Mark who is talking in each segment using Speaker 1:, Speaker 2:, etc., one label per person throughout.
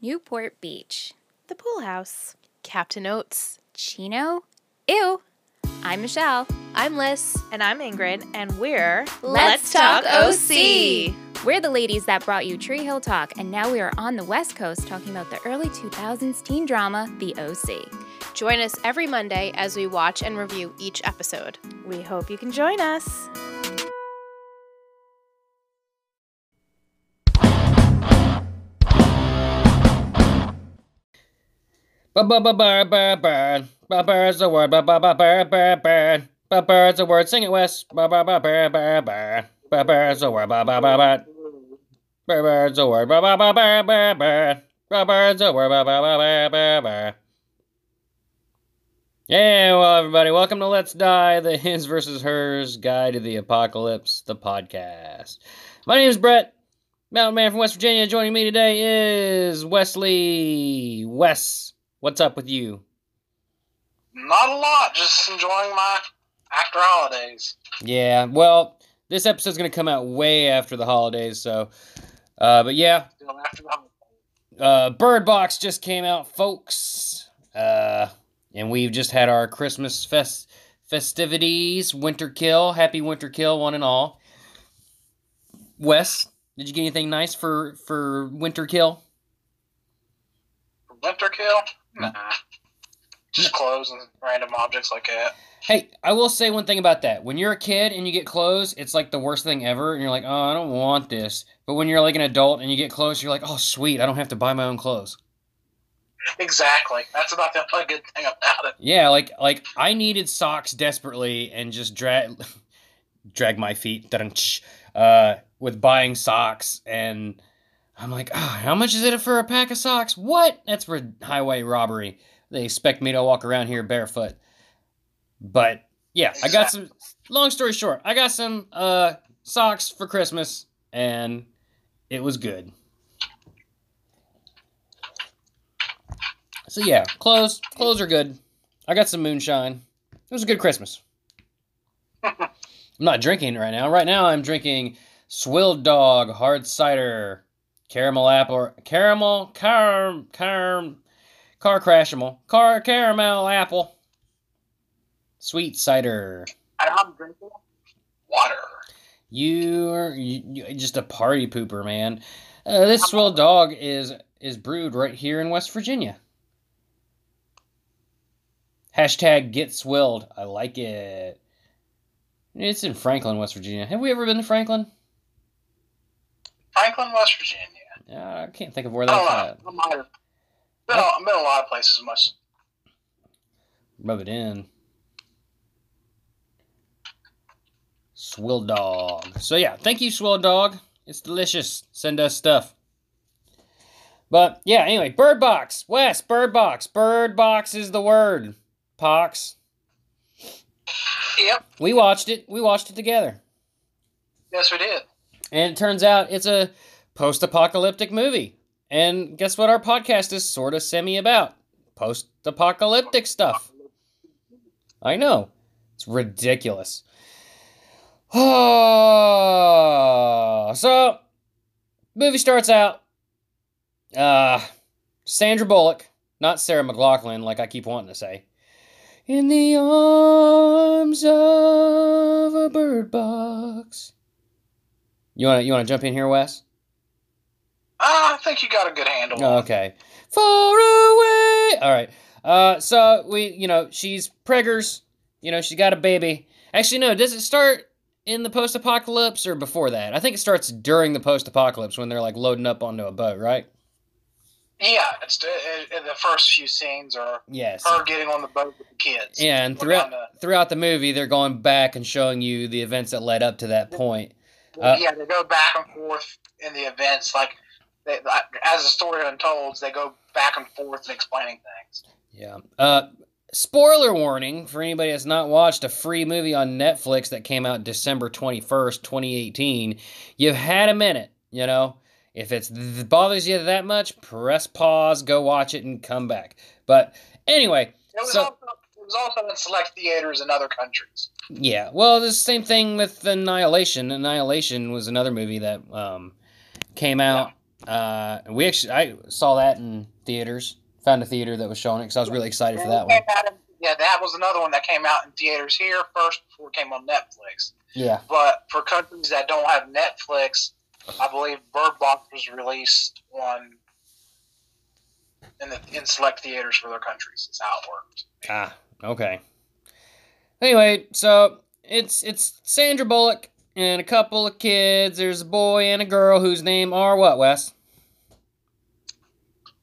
Speaker 1: Newport Beach.
Speaker 2: The pool house. Captain Oats.
Speaker 1: Chino? Ew. I'm Michelle.
Speaker 2: I'm Liz. And I'm Ingrid. And we're
Speaker 1: Let's Talk OC. We're the ladies that brought you Tree Hill Talk, and now we are on the West Coast talking about the early 2000s teen drama, The OC.
Speaker 2: Join us every Monday as we watch and review each episode. We hope you can join us.
Speaker 3: Ba-ba-ba-ba-ba-burn. Ba-bird's a word. Ba-ba-ba-ba-ba-burn. Ba-bird's a word. Sing it, Wes. Ba-ba-ba-ba-ba-burn. Ba-bird's a word. Ba-ba-ba-ba. Ba-bird's a word. Ba-ba-ba-ba-ba-burn. Ba-bird's a word. Ba-ba-ba-ba-ba-burn. Yeah, well, everybody, welcome to Let's Die, the His versus Hers Guide to the Apocalypse, the podcast. My name is Brett, mountain man from West Virginia. Joining me today is Wesley. Wes, what's up with you?
Speaker 4: Not a lot, just enjoying my after holidays.
Speaker 3: Yeah, well, this episode's going to come out way after the holidays, so. Uh, but yeah,
Speaker 4: Still after the
Speaker 3: uh, Bird Box just came out, folks. Uh, and we've just had our Christmas fest festivities, Winter Kill, Happy Winter Kill, one and all. Wes, did you get anything nice for for Winter Kill?
Speaker 4: Winter kill? Nah. Just clothes and random objects like that.
Speaker 3: Hey, I will say one thing about that. When you're a kid and you get clothes, it's like the worst thing ever, and you're like, oh, I don't want this. But when you're like an adult and you get clothes, you're like, oh, sweet, I don't have to buy my own clothes.
Speaker 4: Exactly. That's about the only good thing about it.
Speaker 3: Yeah, like like I needed socks desperately and just drag drag my feet uh with buying socks and I'm like, ah, how much is it for a pack of socks? What? That's for highway robbery. They expect me to walk around here barefoot. But yeah, I got some long story short, I got some uh socks for Christmas and it was good. So yeah, clothes clothes are good. I got some moonshine. It was a good Christmas. I'm not drinking right now. Right now I'm drinking Swilled Dog hard cider, caramel apple, caramel car car car crashable, car caramel apple, sweet cider.
Speaker 4: And I'm drinking water.
Speaker 3: You're you, just a party pooper, man. Uh, this Swilled Dog is is brewed right here in West Virginia. Hashtag get swilled. I like it. It's in Franklin, West Virginia. Have we ever been to Franklin?
Speaker 4: Franklin, West Virginia.
Speaker 3: Uh, I can't think of where that's at.
Speaker 4: I might have. Been, a- I've been a lot of places much.
Speaker 3: Rub it in. Swill Dog. So yeah, thank you, Swill Dog. It's delicious. Send us stuff. But yeah, anyway, Bird Box. Wes, Bird Box. Bird Box is the word. Pox.
Speaker 4: Yep.
Speaker 3: We watched it. We watched it together.
Speaker 4: Yes, we did.
Speaker 3: And it turns out it's a post apocalyptic movie. And guess what our podcast is sort of semi about? Post apocalyptic stuff. I know. It's ridiculous. Oh, so, movie starts out. Uh, Sandra Bullock, not Sarah McLachlan, like I keep wanting to say. In the arms of a bird box. You wanna you wanna jump in here, Wes?
Speaker 4: I think you got a good handle. on.
Speaker 3: Okay. Far away. All right. Uh, so we, you know, she's preggers. You know, she's got a baby. Actually, no. Does it start in the post-apocalypse or before that? I think it starts during the post-apocalypse when they're like loading up onto a boat, right?
Speaker 4: Yeah, it's the, uh, the first few scenes are
Speaker 3: Yes.
Speaker 4: her getting on the boat with the kids.
Speaker 3: Yeah, and throughout
Speaker 4: down
Speaker 3: throughout the movie, they're going back and showing you the events that led up to that point.
Speaker 4: the-
Speaker 3: Uh,
Speaker 4: yeah, they go back and forth in the events. Like, they, as the story unfolds, they go back and forth in explaining things.
Speaker 3: Yeah. Uh, spoiler warning for anybody that's not watched a free movie on Netflix that came out December 21st, 2018. You've had a minute, you know. If it bothers you that much, press pause, go watch it, and come back. But anyway,
Speaker 4: It was,
Speaker 3: So-
Speaker 4: also, it was also in select theaters in other countries.
Speaker 3: yeah. Well, the same thing with Annihilation. Annihilation was another movie that um, came out Uh, we actually I saw that in theaters. Found a theater that was showing it because I was really excited for that one.
Speaker 4: yeah, that was another one that came out in theaters here first before it came on Netflix.
Speaker 3: Yeah.
Speaker 4: But for countries that don't have Netflix, I believe Bird Box was released on in the in select theaters for their countries. Is how it worked.
Speaker 3: Ah, okay. Anyway, so it's it's Sandra Bullock and a couple of kids. There's a boy and a girl whose name are what, Wes?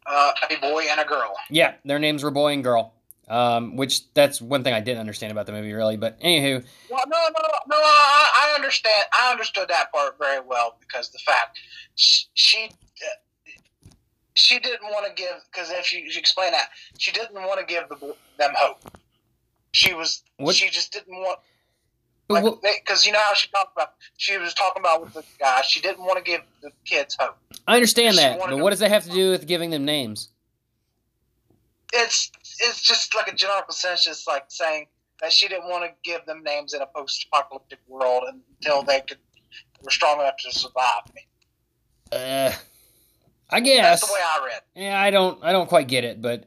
Speaker 4: Uh, a boy and a girl.
Speaker 3: Yeah, their names were boy and girl. Um, which that's one thing I didn't understand about the movie, really. But anywho,
Speaker 4: Well, no, no, no. I, I understand. I understood that part very well because the fact she she, uh, she didn't want to give because if she, she explained that she didn't want to give the, them hope. She was.
Speaker 3: What-
Speaker 4: She just didn't want because you know how she talked about. She was talking about with the guy. She didn't want to give the kids hope.
Speaker 3: I understand that, but what does that have to do with giving them names?
Speaker 4: It's it's just like a general consensus, like saying that she didn't want to give them names in a post-apocalyptic world until they could were strong enough to survive.
Speaker 3: Uh, I guess That's
Speaker 4: the way I read.
Speaker 3: Yeah, I don't I don't quite get it, but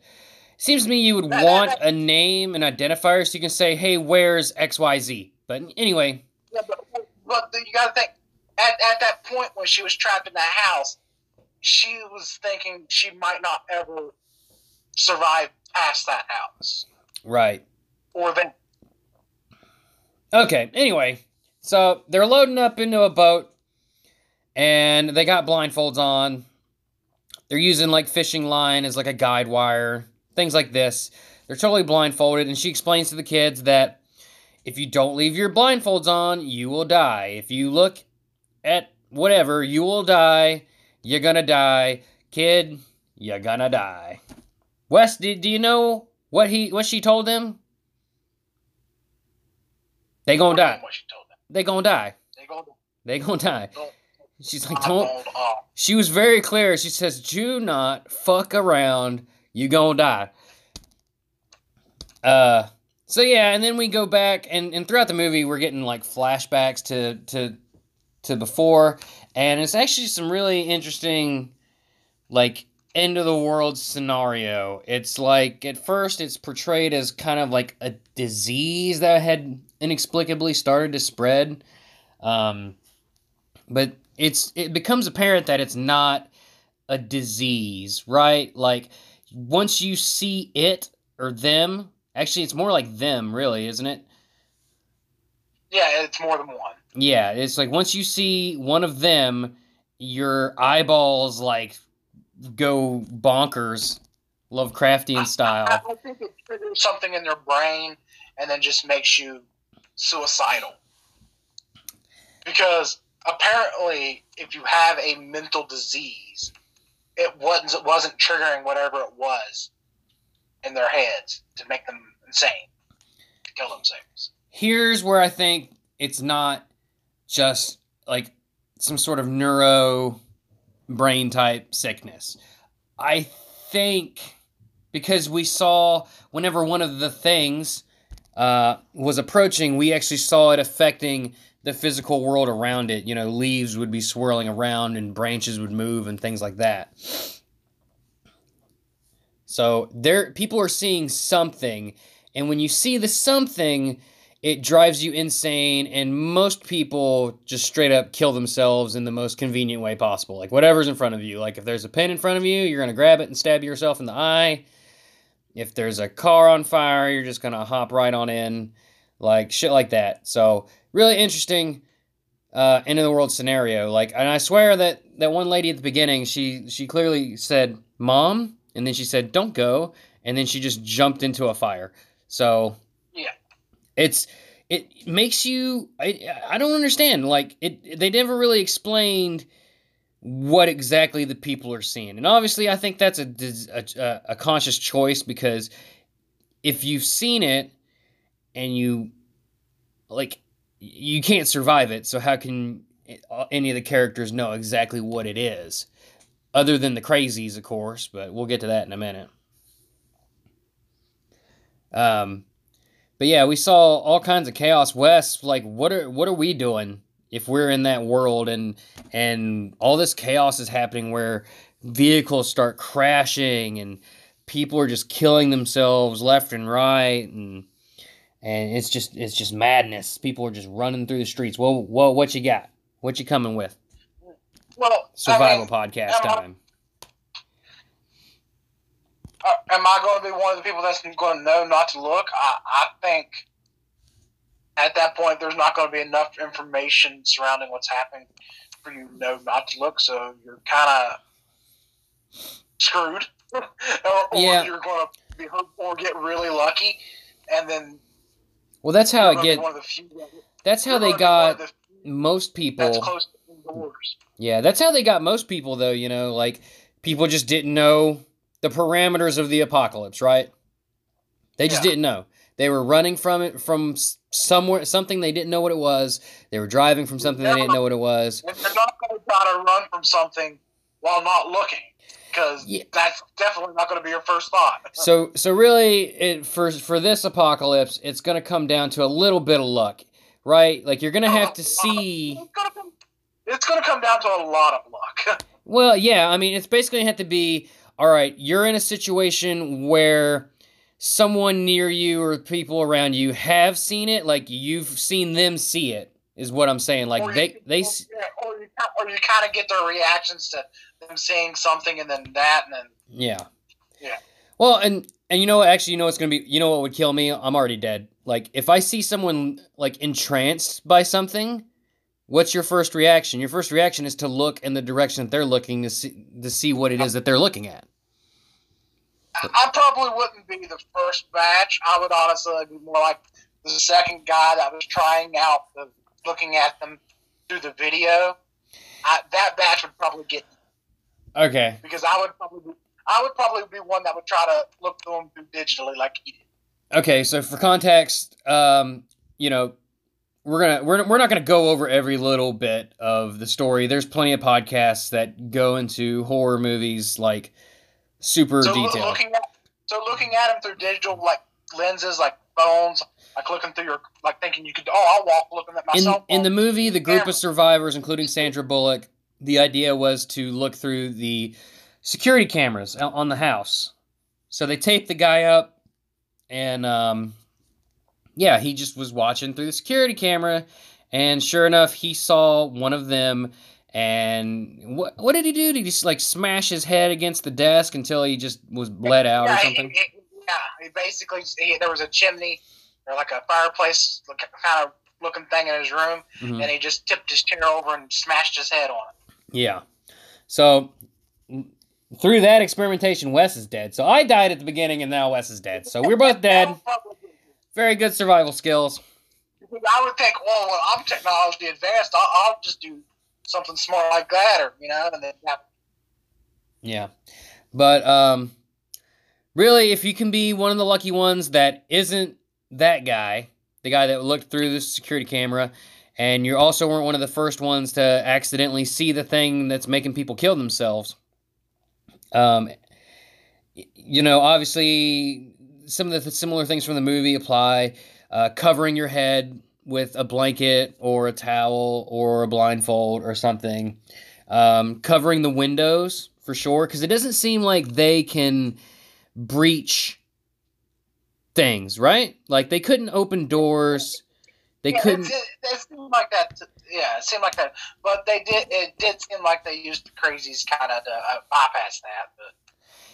Speaker 3: seems to me you would want a name, an identifier, so you can say, "Hey, where's X Y Z?" But anyway,
Speaker 4: Yeah, but, but you got to think at, at that point when she was trapped in that house, she was thinking she might not ever survive past that house
Speaker 3: right.
Speaker 4: or then.
Speaker 3: Okay. Anyway, so they're loading up into a boat, and they got blindfolds on. They're using like fishing line as like a guide wire, things like this. They're totally blindfolded, and she explains to the kids that if you don't leave your blindfolds on, you will die. If you look at whatever, you will die. You're gonna die, kid. You're gonna die. Wes, do, do you know what he what she told them? They gonna die.
Speaker 4: What she told them.
Speaker 3: They gonna die.
Speaker 4: They go.
Speaker 3: They gonna die. She's like, don't. She was very clear. She says, "Do not fuck around. You gonna die." Uh. So yeah, and then we go back, and and throughout the movie, we're getting like flashbacks to to to before, and it's actually some really interesting, like end of the world scenario. It's like at first it's portrayed as kind of like a disease that had inexplicably started to spread. Um, but it's it becomes apparent that it's not a disease, right? Like once you see it or them, actually it's more like them, really, isn't it?
Speaker 4: Yeah, it's more than one.
Speaker 3: Yeah, it's like once you see one of them, your eyeballs like go bonkers, Lovecraftian
Speaker 4: I,
Speaker 3: style.
Speaker 4: I think it triggers something in their brain and then just makes you suicidal. Because apparently, if you have a mental disease, it wasn't it wasn't triggering whatever it was in their heads to make them insane, to kill themselves.
Speaker 3: Here's where I think it's not just like some sort of neuro brain type sickness. I think because we saw whenever one of the things uh, was approaching, we actually saw it affecting the physical world around it. You know, leaves would be swirling around and branches would move and things like that. So there, people are seeing something, and when you see the something, it drives you insane. And most people just straight up kill themselves in the most convenient way possible. Like whatever's in front of you. Like if there's a pen in front of you, you're gonna grab it and stab yourself in the eye. If there's a car on fire, you're just gonna hop right on in, like shit like that. So really interesting uh, end of the world scenario. Like, and I swear that that one lady at the beginning, she she clearly said "mom," and then she said "don't go," and then she just jumped into a fire. So
Speaker 4: Yeah.
Speaker 3: it's it makes you I I don't understand. Like it, they never really explained what exactly the people are seeing, and obviously, I think that's a a, a conscious choice because if you've seen it and you like you can't survive it so how can uh, any of the characters know exactly what it is other than the crazies of course but we'll get to that in a minute um but yeah we saw all kinds of chaos west like what are what are we doing if we're in that world and and all this chaos is happening where vehicles start crashing and people are just killing themselves left and right and and it's just it's just madness. People are just running through the streets. Well, well, what you got? What you coming with?
Speaker 4: Well,
Speaker 3: Survival
Speaker 4: I mean,
Speaker 3: podcast
Speaker 4: I'm-
Speaker 3: time.
Speaker 4: uh, am I going to be one of the people that's going to know not to look? I, I think at that point there's not going to be enough information surrounding what's happening for you to know not to look. So you're kind of screwed, or, or
Speaker 3: Yeah.
Speaker 4: you're going to be hurt or get really lucky, and then
Speaker 3: Well, that's how it get.
Speaker 4: one of the few that-
Speaker 3: That's how they
Speaker 4: gonna be one of
Speaker 3: got
Speaker 4: the
Speaker 3: most
Speaker 4: that's
Speaker 3: people.
Speaker 4: To indoors.
Speaker 3: Yeah, that's how they got most people, though. You know, like people just didn't know the parameters of the apocalypse, right? They just
Speaker 4: Yeah.
Speaker 3: didn't know. They were running from it from somewhere, something they didn't know what it was. They were driving from something they didn't know what it was.
Speaker 4: They're not going to try to run from something while not looking, because
Speaker 3: Yeah.
Speaker 4: that's definitely not going to be your first thought.
Speaker 3: So, so really, it for for this apocalypse, it's gonna come down to a little bit of luck, right? Like you're gonna have oh, to see.
Speaker 4: It's gonna come, it's gonna come down to a lot of luck.
Speaker 3: Well, yeah, I mean, it's basically have to be all right. You're in a situation where someone near you or people around you have seen it, like you've seen them see it, is what I'm saying. Like
Speaker 4: Or
Speaker 3: they
Speaker 4: you,
Speaker 3: they
Speaker 4: or, yeah, or you, or you kind of get their reactions to them seeing something and then that and then
Speaker 3: yeah
Speaker 4: Yeah.
Speaker 3: Well, and and you know what? Actually, you know what's gonna be. You know what would kill me? I'm already dead. Like if I see someone like entranced by something. What's your first reaction? Your first reaction is to look in the direction that they're looking to see to see what it is that they're looking at.
Speaker 4: I, I probably wouldn't be the first batch. I would honestly be more like the second guy that was trying out the looking at them through the video. I, that batch would probably get
Speaker 3: Okay.
Speaker 4: because I would probably be, I would probably be one that would try to look through them digitally like he did.
Speaker 3: Okay, so for context, um, you know, we're gonna we're we're not gonna go over every little bit of the story. There's plenty of podcasts that go into horror movies like super
Speaker 4: So looking at so looking at them through digital like lenses, like phones, like looking through your like thinking you could. Oh, I'll walk looking at my
Speaker 3: in in the movie, the group
Speaker 4: Camera.
Speaker 3: of survivors, including Sandra Bullock, the idea was to look through the security cameras on the house. So they taped the guy up, and um, yeah, he just was watching through the security camera, and sure enough, he saw one of them. And what what did he do? Did he just like smash his head against the desk until he just was bled out
Speaker 4: yeah,
Speaker 3: or something?
Speaker 4: he- yeah, he basically he, there was a chimney or like a fireplace look, kind of looking thing in his room,
Speaker 3: Mhm.
Speaker 4: and he just tipped his chair over and smashed his head on it.
Speaker 3: Yeah. So through that experimentation, Wes is dead. So I died at the beginning, and now Wes is dead. So we're both dead. Very good survival skills.
Speaker 4: I would think, well, well, I'm technology advanced. I'll, I'll just do something smart like that, or you know, and then that,
Speaker 3: Yeah. But um really if you can be one of the lucky ones that isn't that guy, the guy that looked through the security camera, and you also weren't one of the first ones to accidentally see the thing that's making people kill themselves. Um you know, obviously some of the similar things from the movie apply. Uh, covering your head with a blanket or a towel or a blindfold or something. Um, covering the windows for sure, because it doesn't seem like they can breach things, right? Like they couldn't open doors. They
Speaker 4: yeah,
Speaker 3: couldn't.
Speaker 4: It, it, it seemed like that. to- yeah, it seemed like that. But they did. It did seem like they used the crazies kind of to uh, bypass that. But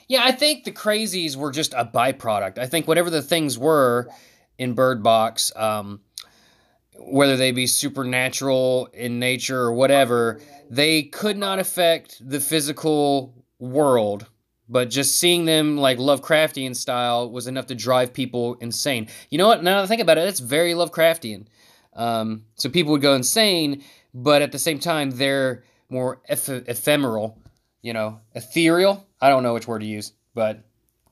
Speaker 3: Yeah, I think the crazies were just a byproduct. I think whatever the things were in Bird Box, um, whether they be supernatural in nature or whatever, they could not affect the physical world. But just seeing them like Lovecraftian style was enough to drive people insane. You know what? Now that I think about it, it's very Lovecraftian. Um, so people would go insane, but at the same time, they're more eph- ephemeral, you know, ethereal. I don't know which word to use, but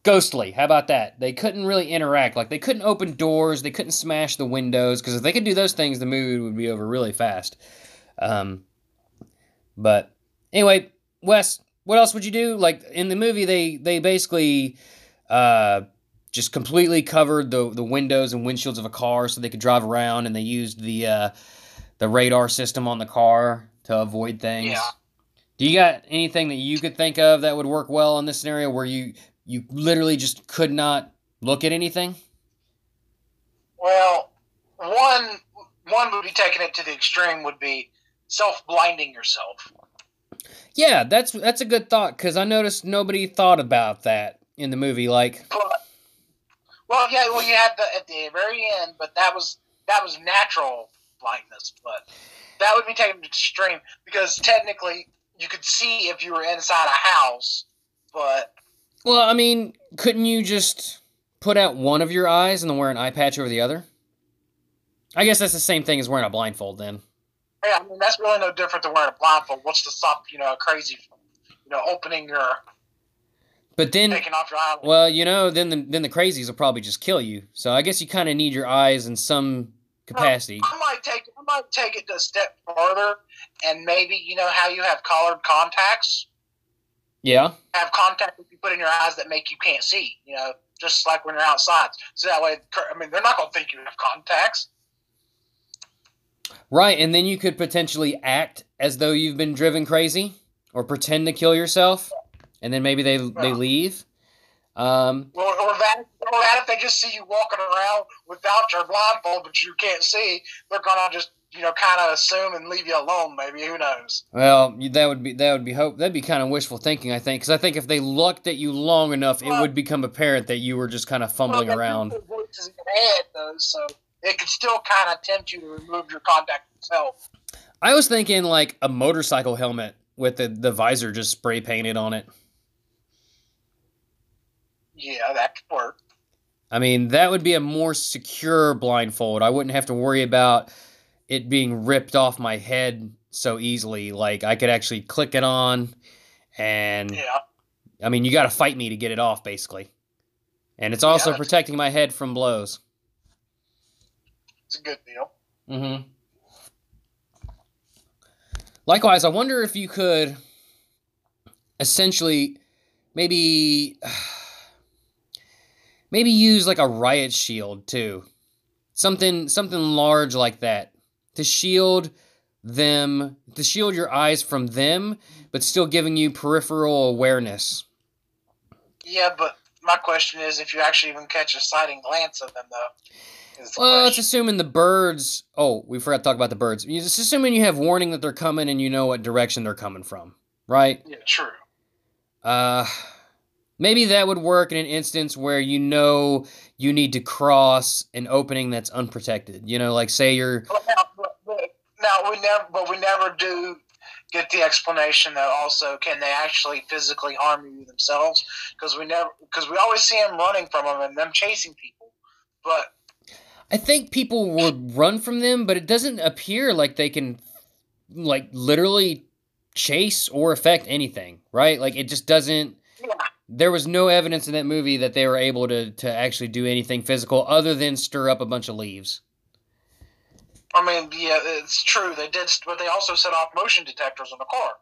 Speaker 3: ghostly. How about that? They couldn't really interact. Like they couldn't open doors, they couldn't smash the windows because if they could do those things, the movie would be over really fast. Um, but anyway, Wes, what else would you do? Like in the movie, they they basically uh, just completely covered the the windows and windshields of a car so they could drive around, and they used the uh, the radar system on the car to avoid things.
Speaker 4: Yeah.
Speaker 3: Do you got anything that you could think of that would work well in this scenario where you you literally just could not look at anything?
Speaker 4: Well, one one would be taking it to the extreme would be self blinding yourself.
Speaker 3: Yeah, that's that's a good thought because I noticed nobody thought about that in the movie. Like,
Speaker 4: well, yeah, well, you had the at the very end, but that was that was natural blindness. But that would be taken to the extreme because technically you could see if you were inside a house, but
Speaker 3: well, I mean, couldn't you just put out one of your eyes and then wear an eye patch over the other? I guess that's the same thing as wearing a blindfold then.
Speaker 4: yeah, I mean that's really no different than wearing a blindfold. What's to stop you know crazy from you know opening your
Speaker 3: But then,
Speaker 4: taking off your eye?
Speaker 3: well, you know, then the then the crazies will probably just kill you. So I guess you kind of need your eyes in some capacity.
Speaker 4: I might take I might take it a step further, and maybe you know how you have colored contacts.
Speaker 3: Yeah.
Speaker 4: Have contacts that you put in your eyes that make you can't see. You know, just like when you're outside. So that way, I mean, they're not going to think you have contacts.
Speaker 3: Right, and then you could potentially act as though you've been driven crazy, or pretend to kill yourself, and then maybe they they leave. Um,
Speaker 4: Or, or that, or that if they just see you walking around without your blindfold, but you can't see, they're gonna just you know kind of assume and leave you alone. Maybe who knows?
Speaker 3: well, that would be that would be hope that'd be kind of wishful thinking, I think, because I think if they looked at you long enough, it would become apparent that you were just kind of fumbling
Speaker 4: Well,
Speaker 3: around.
Speaker 4: voices in your head though, so it could still kind of tempt you to remove your contact yourself.
Speaker 3: I was thinking like a motorcycle helmet with the the visor just spray painted on it.
Speaker 4: Yeah, that could work.
Speaker 3: I mean, that would be a more secure blindfold. I wouldn't have to worry about it being ripped off my head so easily. Like I could actually click it on and
Speaker 4: Yeah,
Speaker 3: I mean, you got to fight me to get it off basically. And it's also
Speaker 4: Yeah,
Speaker 3: protecting my head from blows.
Speaker 4: it's a good deal.
Speaker 3: Mhm. Likewise, I wonder if you could essentially maybe maybe use like a riot shield too. Something something large like that to shield them to shield your eyes from them but still giving you peripheral awareness.
Speaker 4: Yeah, but my question is, if you actually even catch a sighting glance of them, though. The
Speaker 3: Well, it's
Speaker 4: question.
Speaker 3: assuming the birds. Oh, we forgot to talk about the birds. It's assuming you have warning that they're coming and you know what direction they're coming from, right?
Speaker 4: yeah, true.
Speaker 3: Uh, maybe that would work in an instance where you know you need to cross an opening that's unprotected. You know, like say you're.
Speaker 4: But now, now we never, but we never do get the explanation that also can they actually physically harm you themselves? Because we never, because we always see them running from them and them chasing people, but
Speaker 3: I think people would run from them, but it doesn't appear like they can, like, literally chase or affect anything, right? Like, it just doesn't.
Speaker 4: yeah,
Speaker 3: there was no evidence in that movie that they were able to to actually do anything physical other than stir up a bunch of leaves.
Speaker 4: I mean, yeah, it's true. They did, but they also set off motion detectors on the car.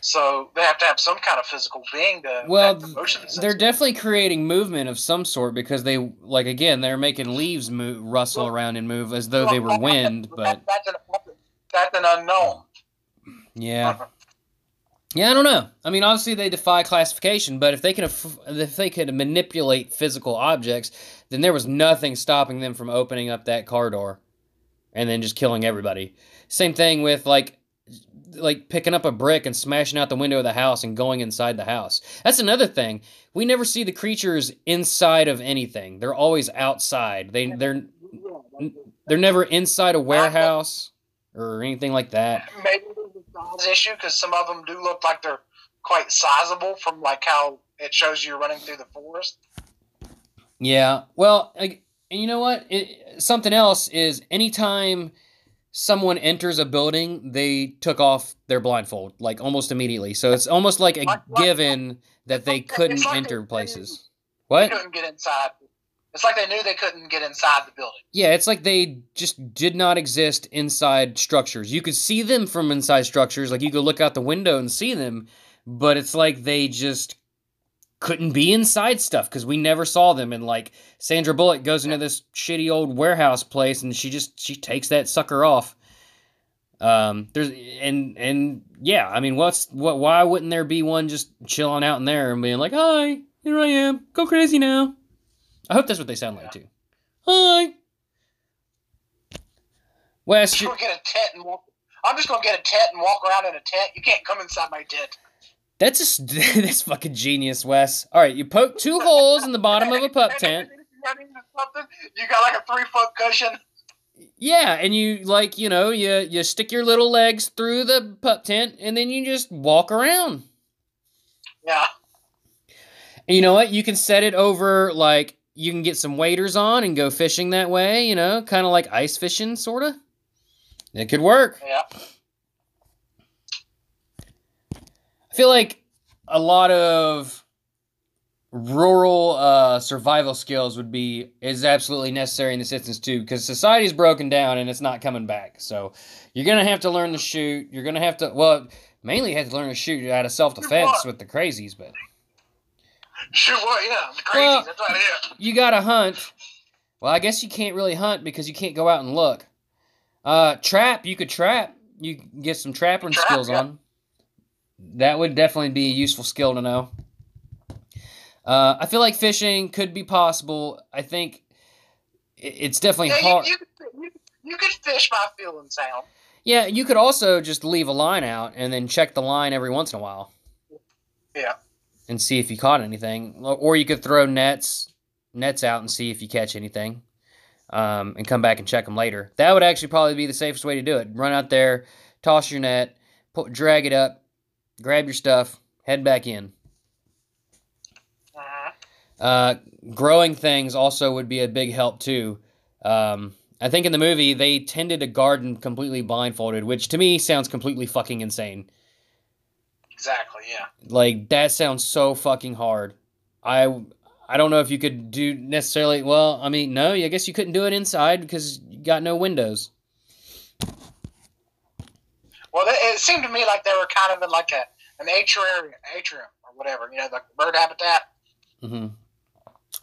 Speaker 4: So they have to have some kind of physical being to
Speaker 3: Well,
Speaker 4: the motion
Speaker 3: They're definitely creating movement of some sort because they like again they're making leaves move, rustle
Speaker 4: Well-
Speaker 3: around and move as though they were
Speaker 4: Well,
Speaker 3: wind, but
Speaker 4: that's, an, that's an unknown.
Speaker 3: yeah. Uh-huh. Yeah, I don't know. I mean, obviously they defy classification, but if they can if they could manipulate physical objects, then there was nothing stopping them from opening up that car door and then just killing everybody. Same thing with like like picking up a brick and smashing out the window of the house and going inside the house. That's another thing. We never see the creatures inside of anything. They're always outside. They they're they're never inside a warehouse or anything like that.
Speaker 4: Maybe there's a size issue because some of them do look like they're quite sizable from like how it shows you running through the forest.
Speaker 3: Yeah. Well, and you know what? It, something else is anytime someone enters a building, they took off their blindfold like almost immediately. So it's almost like a given that they couldn't
Speaker 4: like
Speaker 3: enter
Speaker 4: they-
Speaker 3: places.
Speaker 4: They
Speaker 3: What?
Speaker 4: couldn't get inside. It's like they knew they couldn't get inside the building.
Speaker 3: Yeah, it's like they just did not exist inside structures. You could see them from inside structures, like you could look out the window and see them, but it's like they just couldn't be inside stuff because we never saw them. And like Sandra Bullock goes into this shitty old warehouse place and she just she takes that sucker off. Um, there's and and yeah, I mean, what's what? Why wouldn't there be one just chilling out in there and being like, "Hi, here I am, go crazy now." I hope that's what they sound like too. Hi, Wes.
Speaker 4: I'm just gonna get a tent and walk. I'm just gonna get a tent and walk around in a tent. You can't come inside my tent.
Speaker 3: That's just that's fucking genius, Wes. All right, you poke two holes in the bottom of a pup tent.
Speaker 4: You got like a three foot cushion.
Speaker 3: Yeah, and you like you know you you stick your little legs through the pup tent, and then you just walk around.
Speaker 4: Yeah.
Speaker 3: And you know what? You can set it over like you can get some waders on and go fishing that way. You know, kind of like ice fishing, sorta. It could work.
Speaker 4: Yeah.
Speaker 3: I feel like a lot of rural uh, survival skills would be is absolutely necessary in this instance too, because society's broken down and it's not coming back. So you're gonna have to learn to shoot. You're gonna have to well, mainly you have to learn to shoot out of self defense with the crazies, but
Speaker 4: Shoot what? Yeah. The crazy.
Speaker 3: Well-
Speaker 4: That's right. Yeah.
Speaker 3: you gotta hunt. Well, I guess you can't really hunt because you can't go out and look. Uh, trap, you could trap. You can get some trapping
Speaker 4: Trap,
Speaker 3: skills
Speaker 4: yeah.
Speaker 3: on. That would definitely be a useful skill to know. Uh, I feel like fishing could be possible. I think it's definitely
Speaker 4: Yeah,
Speaker 3: hard.
Speaker 4: you, you, could- you, could fish by feeling sound.
Speaker 3: Yeah, you could also just leave a line out and then check the line every once in a while.
Speaker 4: Yeah.
Speaker 3: And see if you caught anything. Or- Or you could throw nets nets out and see if you catch anything. Um, and come back and check them later. That would actually probably be the safest way to do it. Run out there, toss your net, put, drag it up, grab your stuff, head back in.
Speaker 4: Mhm.
Speaker 3: Uh, growing things also would be a big help too. Um, I think in the movie they tended to garden completely blindfolded, which to me sounds completely fucking insane.
Speaker 4: Exactly. Yeah.
Speaker 3: Like that sounds so fucking hard. I I don't know if you could do necessarily. Well, I mean, no, I guess you couldn't do it inside because you got no windows.
Speaker 4: Well, it seemed to me like they were kind of in like a an atrium, atrium or whatever. You know, like bird habitat,
Speaker 3: hmm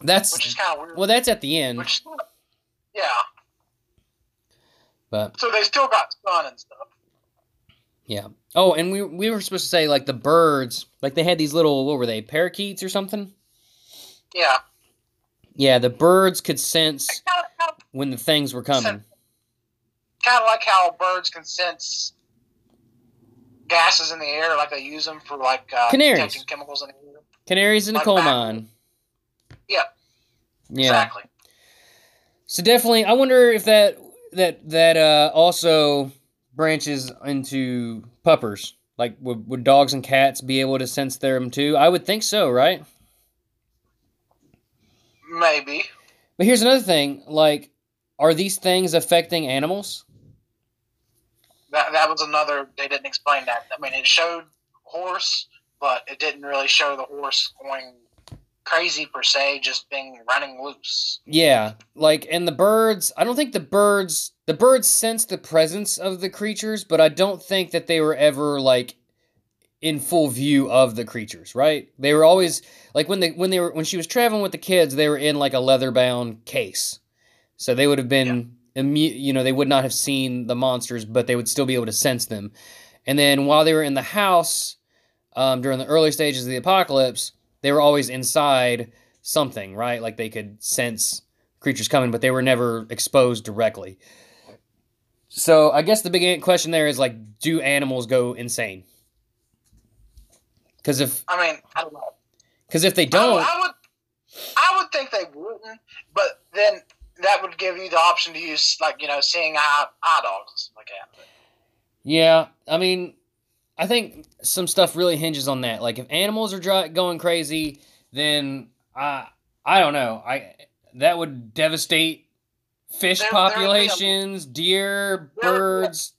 Speaker 3: That's
Speaker 4: which is kind of weird.
Speaker 3: well, that's at the end,
Speaker 4: which, yeah.
Speaker 3: but
Speaker 4: So they still got sun and stuff.
Speaker 3: yeah. Oh, and we we were supposed to say like the birds, like they had these little what were they parakeets or something?
Speaker 4: Yeah.
Speaker 3: Yeah, the birds could sense
Speaker 4: Kind of, kind of,
Speaker 3: when the things were coming.
Speaker 4: kind of like how birds can sense gases in the air, like they use them for like uh,
Speaker 3: Canaries.
Speaker 4: detecting chemicals in the air.
Speaker 3: Canaries in a coal
Speaker 4: back-
Speaker 3: mine.
Speaker 4: Yeah.
Speaker 3: Yeah.
Speaker 4: Exactly.
Speaker 3: So definitely, I wonder if that that that uh, also branches into puppers. Like, would, would dogs and cats be able to sense them too? I would think so, right?
Speaker 4: Maybe.
Speaker 3: But here's another thing: like, are these things affecting animals?
Speaker 4: That that was another. They didn't explain that. I mean, it showed horse, but it didn't really show the horse going crazy per se, just being running loose.
Speaker 3: Yeah, like, and the birds. I don't think the birds. The birds sensed the presence of the creatures, but I don't think that they were ever like in full view of the creatures. Right? They were always like when they when they were when she was traveling with the kids, they were in like a leather bound case, so they would have been You know, they would not have seen the monsters, but they would still be able to sense them. And then while they were in the house um, during the early stages of the apocalypse, they were always inside something, right? Like they could sense creatures coming, but they were never exposed directly. So I guess the big question there is like, do animals go insane? Because if
Speaker 4: I mean, I don't know.
Speaker 3: because if they don't,
Speaker 4: would- I would, I would think they wouldn't, but then that would give you the option to use like you know seeing eye, eye dogs and stuff like that.
Speaker 3: yeah, I mean, I think some stuff really hinges on that. Like if animals are dry, going crazy, then I I don't know. I that would devastate fish
Speaker 4: There- there a-
Speaker 3: populations, deer,
Speaker 4: There-
Speaker 3: birds,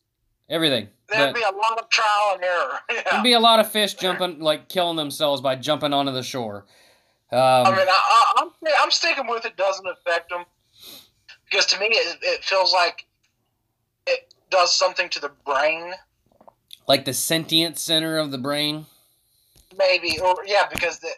Speaker 3: everything.
Speaker 4: There'd
Speaker 3: But-
Speaker 4: be a lot of trial and error. Yeah.
Speaker 3: There'd be a lot of fish jumping, like killing themselves by jumping onto the shore. Um,
Speaker 4: I mean, I, I, I'm I'm sticking with it. Doesn't affect them because to me it, it feels like it does something to the brain,
Speaker 3: like the sentient center of the brain.
Speaker 4: maybe, or yeah, because the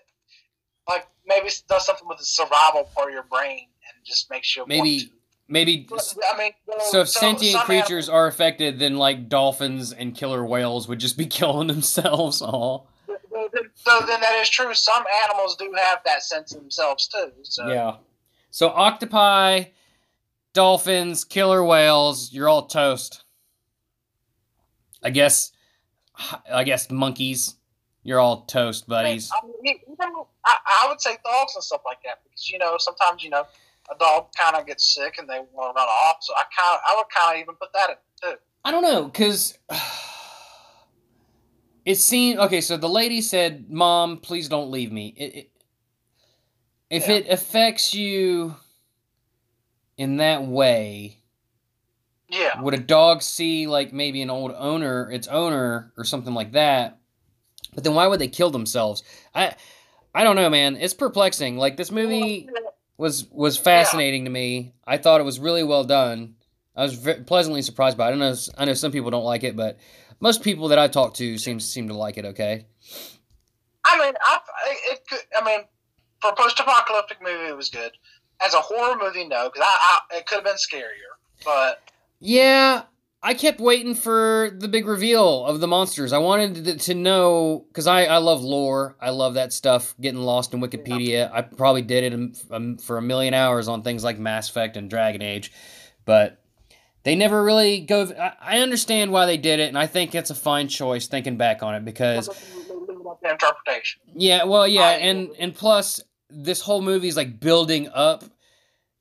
Speaker 4: like maybe it does something with the survival part of your brain and just makes you want
Speaker 3: Maybe, maybe.
Speaker 4: I mean,
Speaker 3: So if sentient creatures are affected, then like dolphins and killer whales would just be killing themselves all.
Speaker 4: animals- So then that is true. Some animals do have that sense themselves too. So
Speaker 3: Yeah. So octopi, dolphins, killer whales, you're all toast. I guess I guess monkeys, you're all toast, buddies.
Speaker 4: I, mean, even, I, I would say dogs and stuff like that because you know sometimes you know a dog kind of gets sick and they want to run off. So I kind of I would kind of even put that in too.
Speaker 3: I don't know, cause it seemed okay. So the lady said, "Mom, please don't leave me." It, it, if
Speaker 4: Yeah.
Speaker 3: it affects you in that way,
Speaker 4: Yeah,
Speaker 3: would a dog see like maybe an old owner, its owner, or something like that? But then why would they kill themselves? I, I don't know, man. It's perplexing. Like this movie was was fascinating to me. I thought it was really well done. I was pleasantly surprised by it. I know I know some people don't like it, but most people that I talked to seem seem to like it. Okay.
Speaker 4: I mean, I it could. I mean, for a post-apocalyptic movie, it was good. As a horror movie, no, because I, I it could have been scarier. But
Speaker 3: Yeah, I kept waiting for the big reveal of the monsters. I wanted to, to know because I, I love lore. I love that stuff. Getting lost in Wikipedia. I probably did it um, for a million hours on things like Mass Effect and Dragon Age, but they never really go. I, I understand why they did it, and I think it's a fine choice thinking back on it because
Speaker 4: interpretation.
Speaker 3: yeah, well, yeah, and and plus this whole movie is like building up,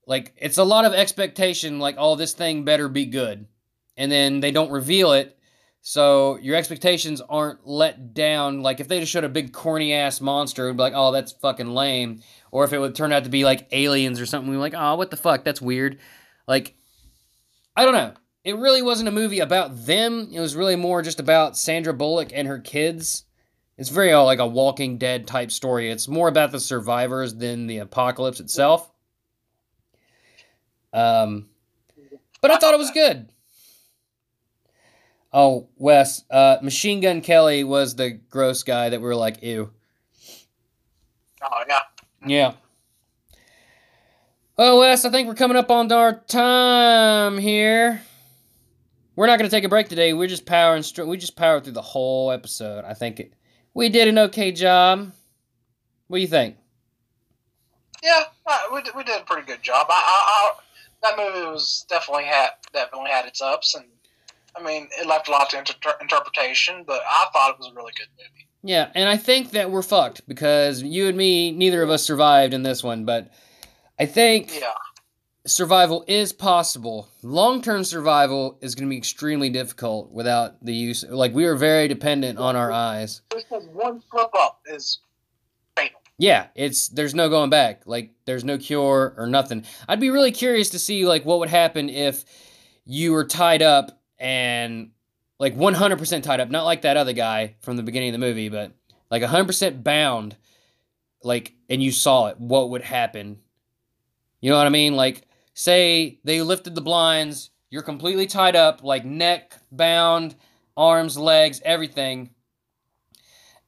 Speaker 3: like it's a lot of expectation. Like, oh, this thing better be good, and then they don't reveal it, so your expectations aren't let down. Like if they just showed a big corny ass monster, it'd be like, oh, that's fucking lame. Or if it would turn out to be like aliens or something, we're like, oh, what the fuck, that's weird. Like, I don't know. It really wasn't a movie about them. It was really more just about Sandra Bullock and her kids. It's very uh, like a Walking Dead type story. It's more about the survivors than the apocalypse itself. Um, but I thought it was good. Oh, Wes, uh, Machine Gun Kelly was the gross guy that we were like, ew.
Speaker 4: Oh yeah.
Speaker 3: Yeah. Well, Wes, I think we're coming up on our time here. We're not going to take a break today. We're just powering. Str- we just powered through the whole episode. I think it, we did an okay job. What do you think?
Speaker 4: Yeah, uh, we did, we did a pretty good job. I, I, I, that movie was definitely had definitely had its ups, and I mean it left a lot to inter- interpretation. But I thought it was a really good movie.
Speaker 3: Yeah, and I think that we're fucked because you and me, neither of us survived in this one. But I think
Speaker 4: Yeah,
Speaker 3: survival is possible. Long term survival is going to be extremely difficult without the use. Like we are very dependent on our eyes.
Speaker 4: just one slip up is fatal.
Speaker 3: Yeah, it's there's no going back. Like there's no cure or nothing. I'd be really curious to see like what would happen if you were tied up and like 100% tied up, not like that other guy from the beginning of the movie, but like 100% bound like and you saw it. What would happen? You know what I mean? Like say they lifted the blinds, you're completely tied up like neck bound, arms, legs, everything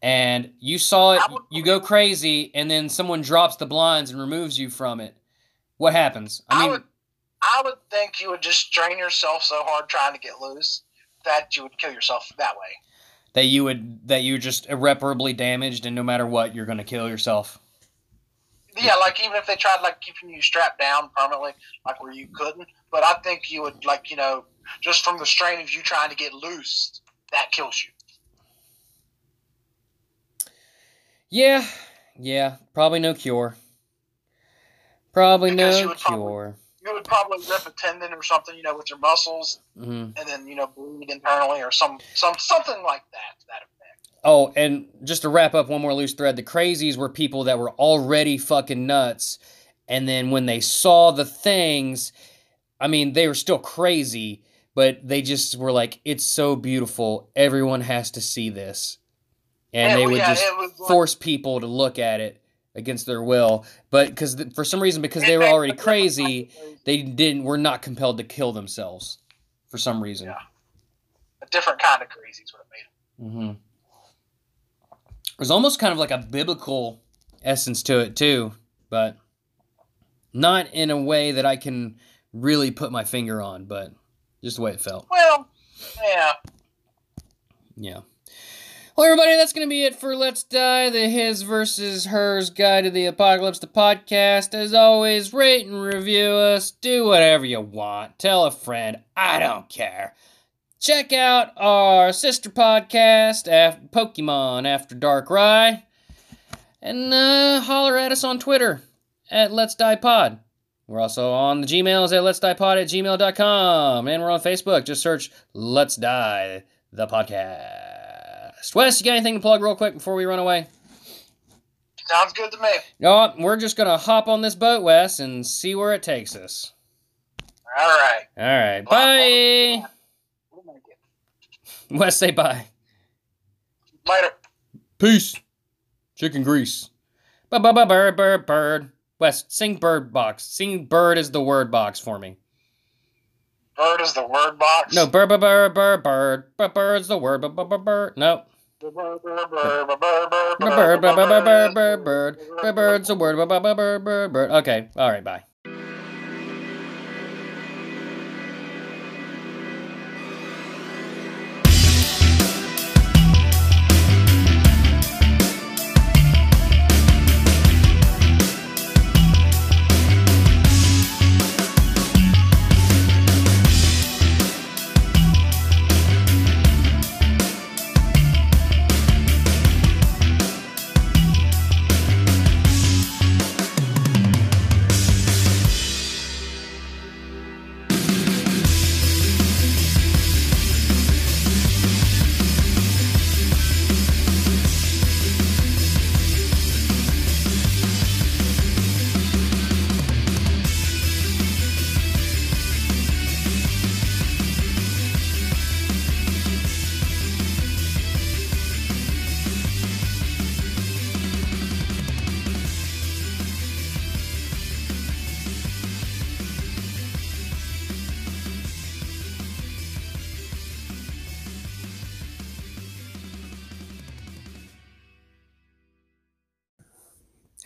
Speaker 3: and you saw it, you go crazy, and then someone drops the blinds and removes you from it. What happens? I
Speaker 4: I,
Speaker 3: mean,
Speaker 4: would I would think you would just strain yourself so hard trying to get loose that you would kill yourself that way.
Speaker 3: that you would that you're just irreparably damaged, and no matter what, you're gonna kill yourself.
Speaker 4: Yeah, like even if they tried like keeping you strapped down permanently, like where you couldn't. But I think you would like you know just from the strain of you trying to get loose, that kills you.
Speaker 3: Yeah, yeah, probably no cure. Probably
Speaker 4: Because
Speaker 3: no
Speaker 4: you would probably-
Speaker 3: cure.
Speaker 4: You would probably rip a tendon or something, you know, with your muscles,
Speaker 3: hmm
Speaker 4: and then you know bleed internally or some some something like that. That.
Speaker 3: Oh, and just to wrap up one more loose thread, the crazies were people that were already fucking nuts, and then when they saw the things, I mean, they were still crazy, but they just were like, "It's so beautiful, everyone has to see this," and
Speaker 4: Yeah,
Speaker 3: they would
Speaker 4: yeah,
Speaker 3: just
Speaker 4: like-
Speaker 3: force people to look at it against their will. But because th- for some reason, because they were already crazy,
Speaker 4: kind of crazy-
Speaker 3: they didn't were not compelled to kill themselves for some reason.
Speaker 4: Yeah. A different kind of crazy is what it made.
Speaker 3: Mm-hmm. There's almost kind of like a biblical essence to it too, but not in a way that I can really put my finger on, but just the way it felt.
Speaker 4: Well, yeah.
Speaker 3: Yeah. Well, everybody, that's going to be it for Let's Die, the His versus Hers Guide to the Apocalypse, the podcast. As always, rate and review us. Do whatever you want. Tell a friend. I don't care. Check out our sister podcast, Af- Pokemon After Dark Rye. And uh, holler at us on Twitter at Let's Die Pod. We're also on the Gmails at Let's Die Pod at gmail.com. And we're on Facebook. Just search Let's Die, the podcast. Wes, you got anything to plug real quick before we run away?
Speaker 4: Sounds good to me.
Speaker 3: No, we're just going to hop on this boat, Wes, and see where it takes us.
Speaker 4: All right.
Speaker 3: All right. Bye. Wes, say bye.
Speaker 4: Later.
Speaker 3: Peace. Chicken grease. Ba ba ba bird bird bird. Wes, sing bird box. Sing bird is the word box for me.
Speaker 4: Bird is the word box.
Speaker 3: No, bird bird bird bird bird. Bird bird's the word. Bird bird bird bird. No.
Speaker 4: Bird, bird, bird, bird, bird, bird,
Speaker 3: Bird bird bird bird bird bird bird bird. Bird bird's the word. Bird bird bird bird. Okay. All right. Bye.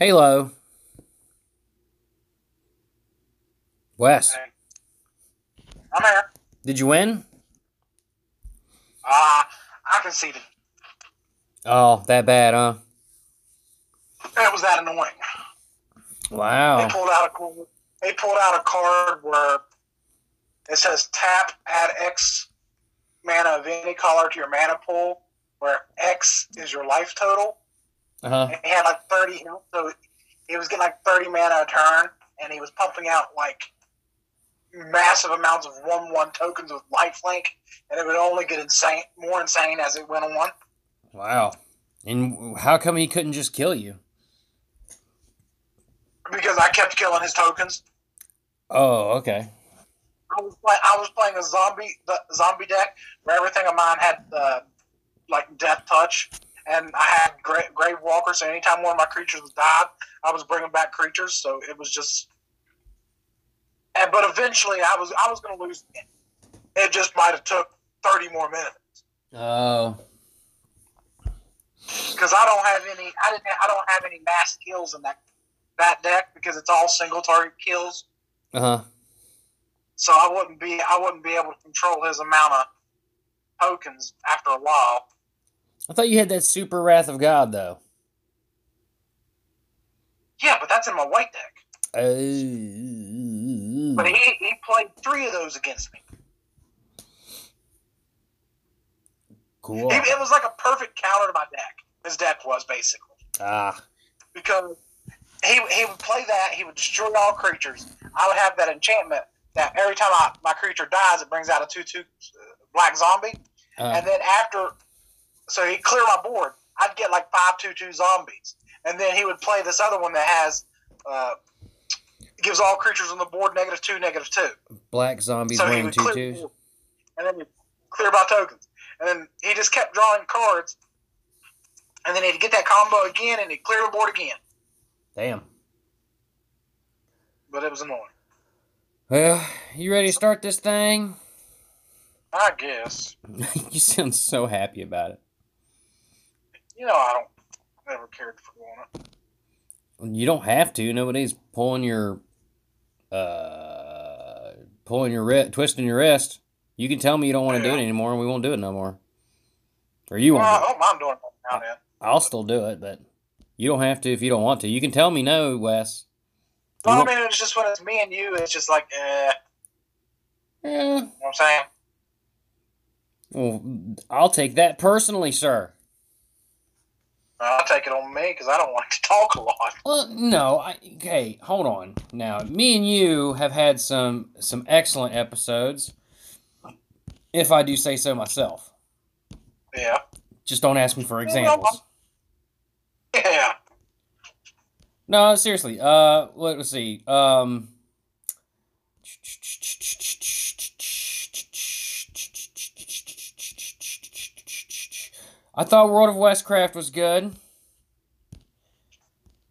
Speaker 3: Halo. Wes,
Speaker 4: I'm here.
Speaker 3: did you win?
Speaker 4: Ah, I conceded.
Speaker 3: Oh, that bad, huh?
Speaker 4: It was that annoying.
Speaker 3: Wow.
Speaker 4: They pulled out a they pulled out a card where it says tap add X mana of any color to your mana pool, where X is your life total.
Speaker 3: Uh huh.
Speaker 4: And he had like thirty so he was getting like thirty mana a turn, and he was pumping out like massive amounts of one one tokens with lifelink, and it would only get insane more insane as it went on.
Speaker 3: Wow. And how come he couldn't just kill you?
Speaker 4: Because I kept killing his tokens.
Speaker 3: Oh, okay.
Speaker 4: I was play, I was playing a zombie the zombie deck where everything of mine had uh, like death touch, and I had grave, grave walker. So anytime one of my creatures died, I was bringing back creatures. So it was just. And but eventually, I was I was going to lose. It just might have took thirty more minutes
Speaker 3: Oh.
Speaker 4: because I don't have any. I didn't. I don't have any mass kills in that that deck because it's all single target kills.
Speaker 3: Uh huh.
Speaker 4: So I wouldn't be I wouldn't be able to control his amount of tokens after a while.
Speaker 3: I thought you had that super Wrath of God, though.
Speaker 4: Yeah, but that's in my white deck.
Speaker 3: Oh.
Speaker 4: But he, he played three of those against me.
Speaker 3: Cool.
Speaker 4: He, it was like a perfect counter to my deck. His deck was basically
Speaker 3: Ah.
Speaker 4: because he he would play that. He would destroy all creatures. I would have that enchantment that every time I, my creature dies, it brings out a two two black zombie.
Speaker 3: Uh,
Speaker 4: And then after, so he'd clear my board. I'd get like five two two zombies, and then he would play this other one that has uh, gives all creatures on the board negative two, negative two.
Speaker 3: black zombies
Speaker 4: so
Speaker 3: winning
Speaker 4: would clear, board. and then he'd clear my tokens, and then he just kept drawing cards, and then he'd get that combo again, and he'd clear the board again.
Speaker 3: Damn.
Speaker 4: But it was annoying.
Speaker 3: Well, you ready to start this thing?
Speaker 4: I guess
Speaker 3: you sound so happy about it.
Speaker 4: You know I don't never cared for doing it.
Speaker 3: You don't have to. Nobody's pulling your uh pulling your wrist, twisting your wrist. You can tell me you don't want to do it anymore, and we won't do it no more. Or you
Speaker 4: Well,
Speaker 3: won't.
Speaker 4: I don't mind doing it now then.
Speaker 3: I'll still do it, but you don't have to if you don't want to. You can tell me no, Wes. You
Speaker 4: Well, I mean, it's just when it's me and you, it's just like, eh. You
Speaker 3: Eh,
Speaker 4: know what I'm saying?
Speaker 3: well, I'll take that personally, sir.
Speaker 4: I'll take it on me because I don't like to talk a lot.
Speaker 3: Well, no, I, okay, hold on. Now, me and you have had some some excellent episodes, if I do say so myself.
Speaker 4: Yeah.
Speaker 3: Just don't ask me for examples.
Speaker 4: Yeah.
Speaker 3: No, seriously. Uh, let, us see. Um, I thought World of Westcraft was good.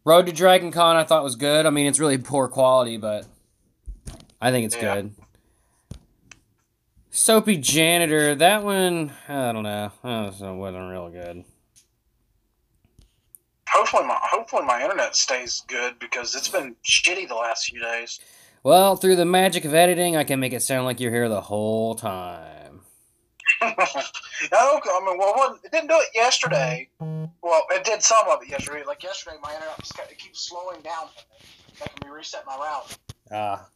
Speaker 3: Road to Dragon Con I thought was good. I mean, it's really poor quality, but I think it's
Speaker 4: Yeah.
Speaker 3: good. Soapy Janitor, that one, I don't know. That uh, wasn't real good.
Speaker 4: Hopefully my hopefully my internet stays good because it's been shitty the last few days.
Speaker 3: Well, through the magic of editing, I can make it sound like you're here the whole time.
Speaker 4: No, I mean, well, it didn't do it yesterday. Well, it did some of it yesterday. Like yesterday, my internet was, it keeps slowing down, making me reset my route.
Speaker 3: Ah.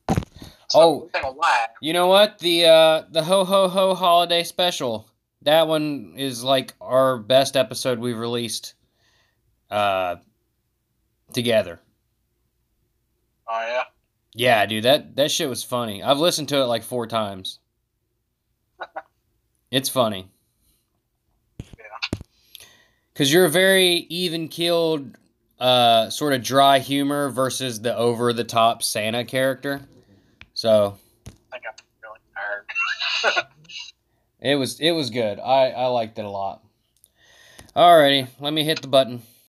Speaker 4: So
Speaker 3: Oh.
Speaker 4: it's a lag.
Speaker 3: You know what? The uh the ho ho ho holiday special. That one is like our best episode we've released uh together.
Speaker 4: Oh yeah.
Speaker 3: Yeah, dude, that that shit was funny. I've listened to it like 4 times. It's funny.
Speaker 4: Yeah.
Speaker 3: Cuz you're a very even-keeled uh sort of dry humor versus the over the top Santa character. So,
Speaker 4: I I'm really tired.
Speaker 3: It was it was good. I I liked it a lot. Alrighty, let me hit the button.